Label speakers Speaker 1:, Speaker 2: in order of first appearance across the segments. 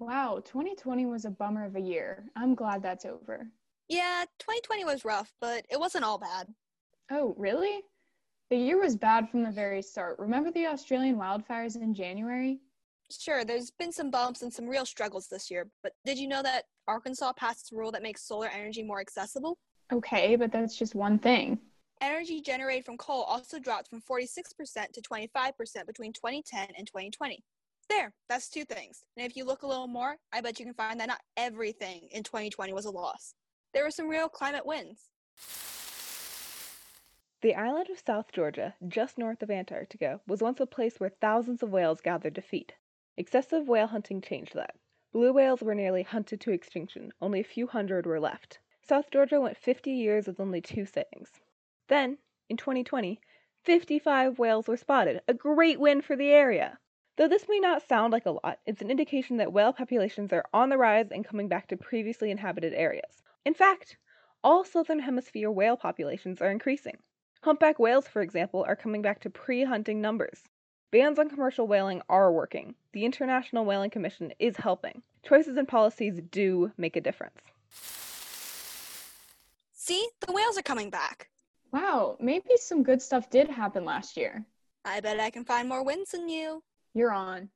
Speaker 1: Wow, 2020 was a bummer of a year. I'm glad that's over.
Speaker 2: Yeah, 2020 was rough, but it wasn't all bad.
Speaker 1: Oh, really? The year was bad from the very start. Remember the Australian wildfires in January?
Speaker 2: Sure, there's been some bumps and some real struggles this year, but did you know that Arkansas passed a rule that makes solar energy more accessible?
Speaker 1: Okay, but that's just one thing.
Speaker 2: Energy generated from coal also dropped from 46% to 25% between 2010 and 2020. There, that's two things. And if you look a little more, I bet you can find that not everything in 2020 was a loss. There were some real climate wins.
Speaker 3: The island of South Georgia, just north of Antarctica, was once a place where thousands of whales gathered to feed. Excessive whale hunting changed that. Blue whales were nearly hunted to extinction, only a few hundred were left. South Georgia went 50 years with only two sightings. Then, in 2020, 55 whales were spotted, a great win for the area. Though this may not sound like a lot, it's an indication that whale populations are on the rise and coming back to previously inhabited areas. In fact, all southern hemisphere whale populations are increasing. Humpback whales, for example, are coming back to pre hunting numbers. Bans on commercial whaling are working. The International Whaling Commission is helping. Choices and policies do make a difference.
Speaker 2: See, the whales are coming back.
Speaker 1: Wow, maybe some good stuff did happen last year.
Speaker 2: I bet I can find more wins than you.
Speaker 1: You're on.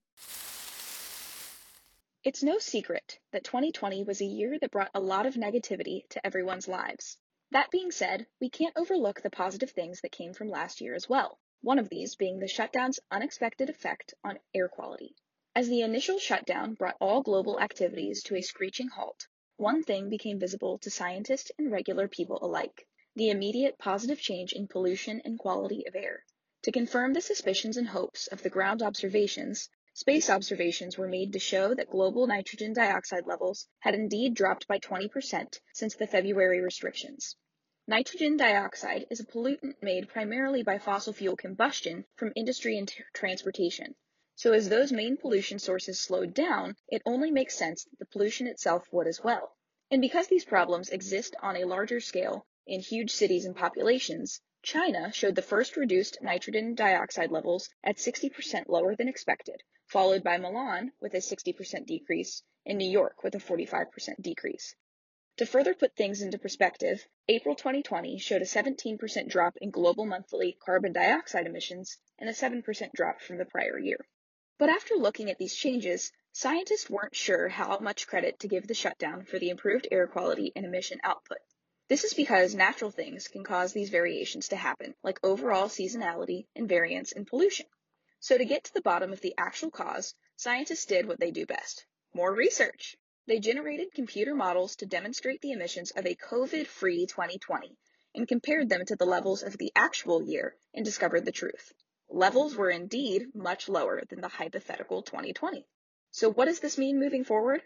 Speaker 4: It's no secret that 2020 was a year that brought a lot of negativity to everyone's lives. That being said, we can't overlook the positive things that came from last year as well, one of these being the shutdown's unexpected effect on air quality. As the initial shutdown brought all global activities to a screeching halt, one thing became visible to scientists and regular people alike the immediate positive change in pollution and quality of air. To confirm the suspicions and hopes of the ground observations, space observations were made to show that global nitrogen dioxide levels had indeed dropped by 20% since the February restrictions. Nitrogen dioxide is a pollutant made primarily by fossil fuel combustion from industry and transportation. So as those main pollution sources slowed down, it only makes sense that the pollution itself would as well. And because these problems exist on a larger scale in huge cities and populations, China showed the first reduced nitrogen dioxide levels at 60% lower than expected, followed by Milan with a 60% decrease and New York with a 45% decrease. To further put things into perspective, April 2020 showed a 17% drop in global monthly carbon dioxide emissions and a 7% drop from the prior year. But after looking at these changes, scientists weren't sure how much credit to give the shutdown for the improved air quality and emission output. This is because natural things can cause these variations to happen, like overall seasonality and variance in pollution. So to get to the bottom of the actual cause, scientists did what they do best. More research. They generated computer models to demonstrate the emissions of a COVID-free 2020 and compared them to the levels of the actual year and discovered the truth. Levels were indeed much lower than the hypothetical 2020. So what does this mean moving forward?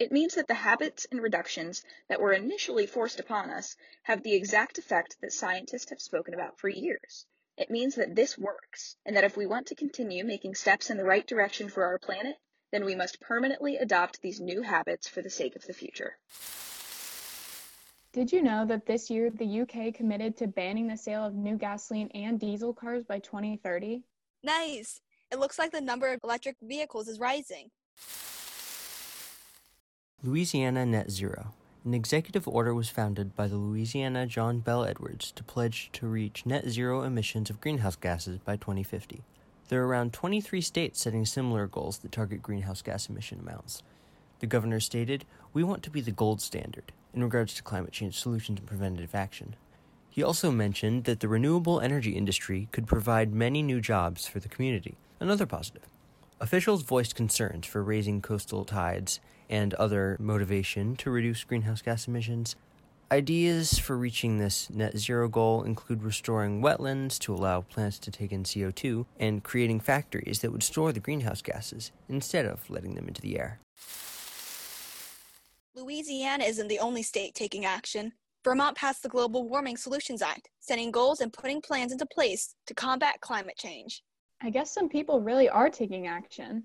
Speaker 4: It means that the habits and reductions that were initially forced upon us have the exact effect that scientists have spoken about for years. It means that this works, and that if we want to continue making steps in the right direction for our planet, then we must permanently adopt these new habits for the sake of the future.
Speaker 1: Did you know that this year the UK committed to banning the sale of new gasoline and diesel cars by 2030?
Speaker 2: Nice! It looks like the number of electric vehicles is rising.
Speaker 5: Louisiana Net Zero. An executive order was founded by the Louisiana John Bell Edwards to pledge to reach net zero emissions of greenhouse gases by 2050. There are around 23 states setting similar goals that target greenhouse gas emission amounts. The governor stated, We want to be the gold standard in regards to climate change solutions and preventative action. He also mentioned that the renewable energy industry could provide many new jobs for the community, another positive. Officials voiced concerns for raising coastal tides and other motivation to reduce greenhouse gas emissions. Ideas for reaching this net zero goal include restoring wetlands to allow plants to take in CO2 and creating factories that would store the greenhouse gases instead of letting them into the air.
Speaker 2: Louisiana isn't the only state taking action. Vermont passed the Global Warming Solutions Act, setting goals and putting plans into place to combat climate change.
Speaker 1: I guess some people really are taking action.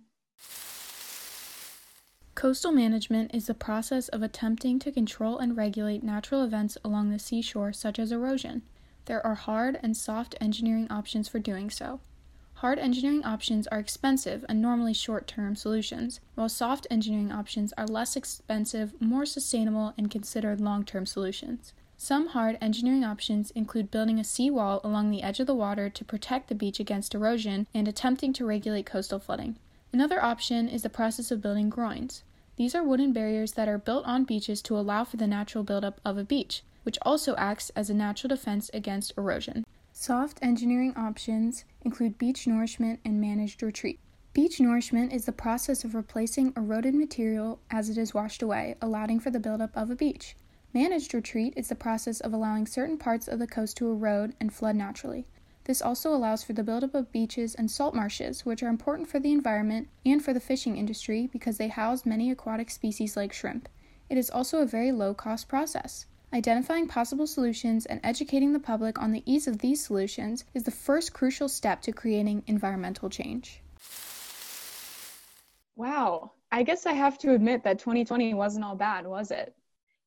Speaker 6: Coastal management is the process of attempting to control and regulate natural events along the seashore, such as erosion. There are hard and soft engineering options for doing so. Hard engineering options are expensive and normally short term solutions, while soft engineering options are less expensive, more sustainable, and considered long term solutions. Some hard engineering options include building a seawall along the edge of the water to protect the beach against erosion and attempting to regulate coastal flooding. Another option is the process of building groins. These are wooden barriers that are built on beaches to allow for the natural buildup of a beach, which also acts as a natural defense against erosion. Soft engineering options include beach nourishment and managed retreat. Beach nourishment is the process of replacing eroded material as it is washed away, allowing for the buildup of a beach. Managed retreat is the process of allowing certain parts of the coast to erode and flood naturally. This also allows for the buildup of beaches and salt marshes, which are important for the environment and for the fishing industry because they house many aquatic species like shrimp. It is also a very low cost process. Identifying possible solutions and educating the public on the ease of these solutions is the first crucial step to creating environmental change.
Speaker 1: Wow. I guess I have to admit that 2020 wasn't all bad, was it?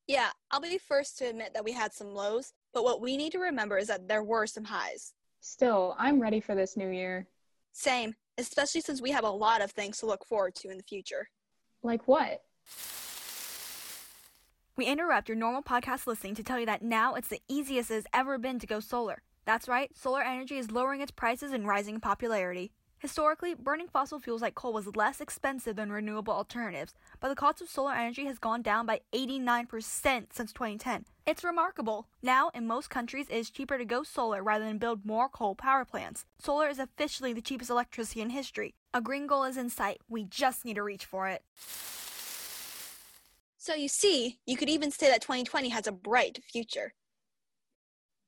Speaker 2: Yeah, I'll be first to admit that we had some lows, but what we need to remember is that there were some highs.
Speaker 1: Still, I'm ready for this new year.
Speaker 2: Same, especially since we have a lot of things to look forward to in the future.
Speaker 1: Like what?
Speaker 7: We interrupt your normal podcast listening to tell you that now it's the easiest it's ever been to go solar. That's right, solar energy is lowering its prices and rising in popularity. Historically, burning fossil fuels like coal was less expensive than renewable alternatives, but the cost of solar energy has gone down by 89% since 2010. It's remarkable. Now, in most countries, it is cheaper to go solar rather than build more coal power plants. Solar is officially the cheapest electricity in history. A green goal is in sight. We just need to reach for it.
Speaker 2: So you see, you could even say that 2020 has a bright future.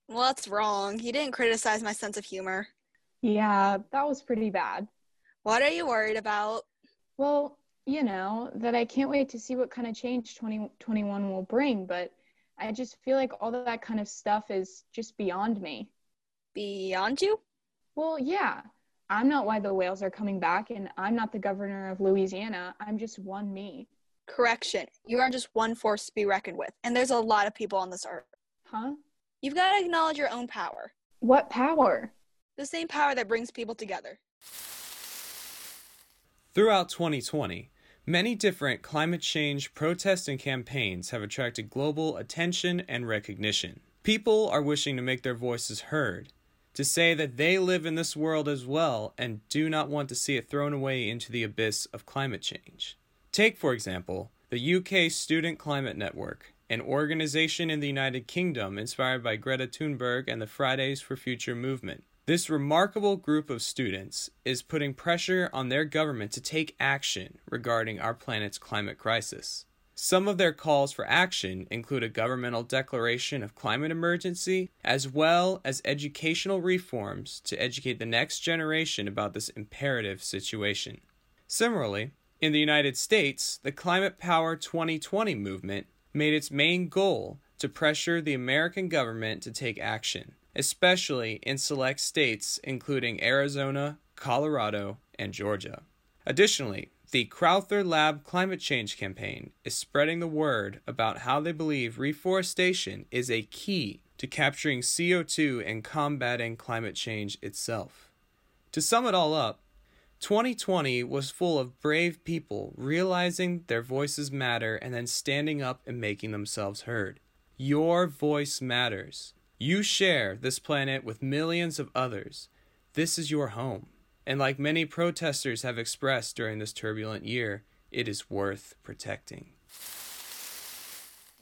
Speaker 2: Well, that's wrong. You didn't criticize my sense of humor.
Speaker 1: Yeah, that was pretty bad.
Speaker 2: What are you worried about?
Speaker 1: Well, you know, that I can't wait to see what kind of change 2021 will bring, but I just feel like all of that kind of stuff is just beyond me.
Speaker 2: Beyond you?
Speaker 1: Well, yeah. I'm not why the whales are coming back, and I'm not the governor of Louisiana. I'm just one me.
Speaker 2: Correction. You are just one force to be reckoned with, and there's a lot of people on this earth.
Speaker 1: Huh?
Speaker 2: You've got to acknowledge your own power.
Speaker 1: What power?
Speaker 2: The same power that brings people together.
Speaker 8: Throughout 2020, many different climate change protests and campaigns have attracted global attention and recognition. People are wishing to make their voices heard, to say that they live in this world as well and do not want to see it thrown away into the abyss of climate change. Take, for example, the UK Student Climate Network, an organization in the United Kingdom inspired by Greta Thunberg and the Fridays for Future movement. This remarkable group of students is putting pressure on their government to take action regarding our planet's climate crisis. Some of their calls for action include a governmental declaration of climate emergency, as well as educational reforms to educate the next generation about this imperative situation. Similarly, in the United States, the Climate Power 2020 movement made its main goal to pressure the American government to take action, especially in select states including Arizona, Colorado, and Georgia. Additionally, the Crowther Lab Climate Change Campaign is spreading the word about how they believe reforestation is a key to capturing CO2 and combating climate change itself. To sum it all up, 2020 was full of brave people realizing their voices matter and then standing up and making themselves heard. Your voice matters. You share this planet with millions of others. This is your home. And like many protesters have expressed during this turbulent year, it is worth protecting.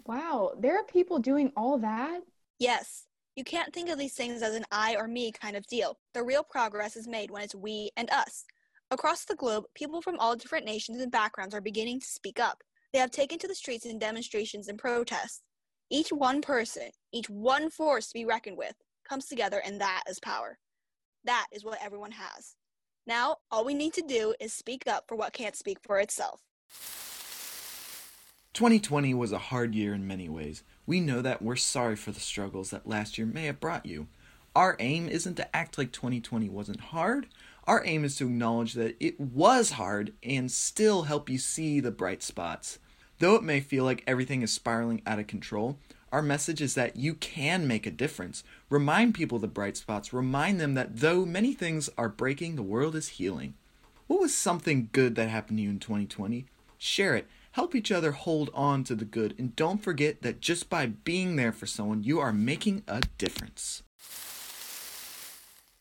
Speaker 1: Wow, there are people doing all that?
Speaker 2: Yes. You can't think of these things as an I or me kind of deal. The real progress is made when it's we and us. Across the globe, people from all different nations and backgrounds are beginning to speak up. They have taken to the streets in demonstrations and protests. Each one person, each one force to be reckoned with, comes together, and that is power. That is what everyone has. Now, all we need to do is speak up for what can't speak for itself.
Speaker 9: 2020 was a hard year in many ways. We know that we're sorry for the struggles that last year may have brought you. Our aim isn't to act like 2020 wasn't hard. Our aim is to acknowledge that it was hard and still help you see the bright spots. Though it may feel like everything is spiraling out of control, Our message is that you can make a difference. Remind people the bright spots. Remind them that though many things are breaking, the world is healing. What was something good that happened to you in 2020? Share it. Help each other hold on to the good. And don't forget that just by being there for someone, you are making a difference.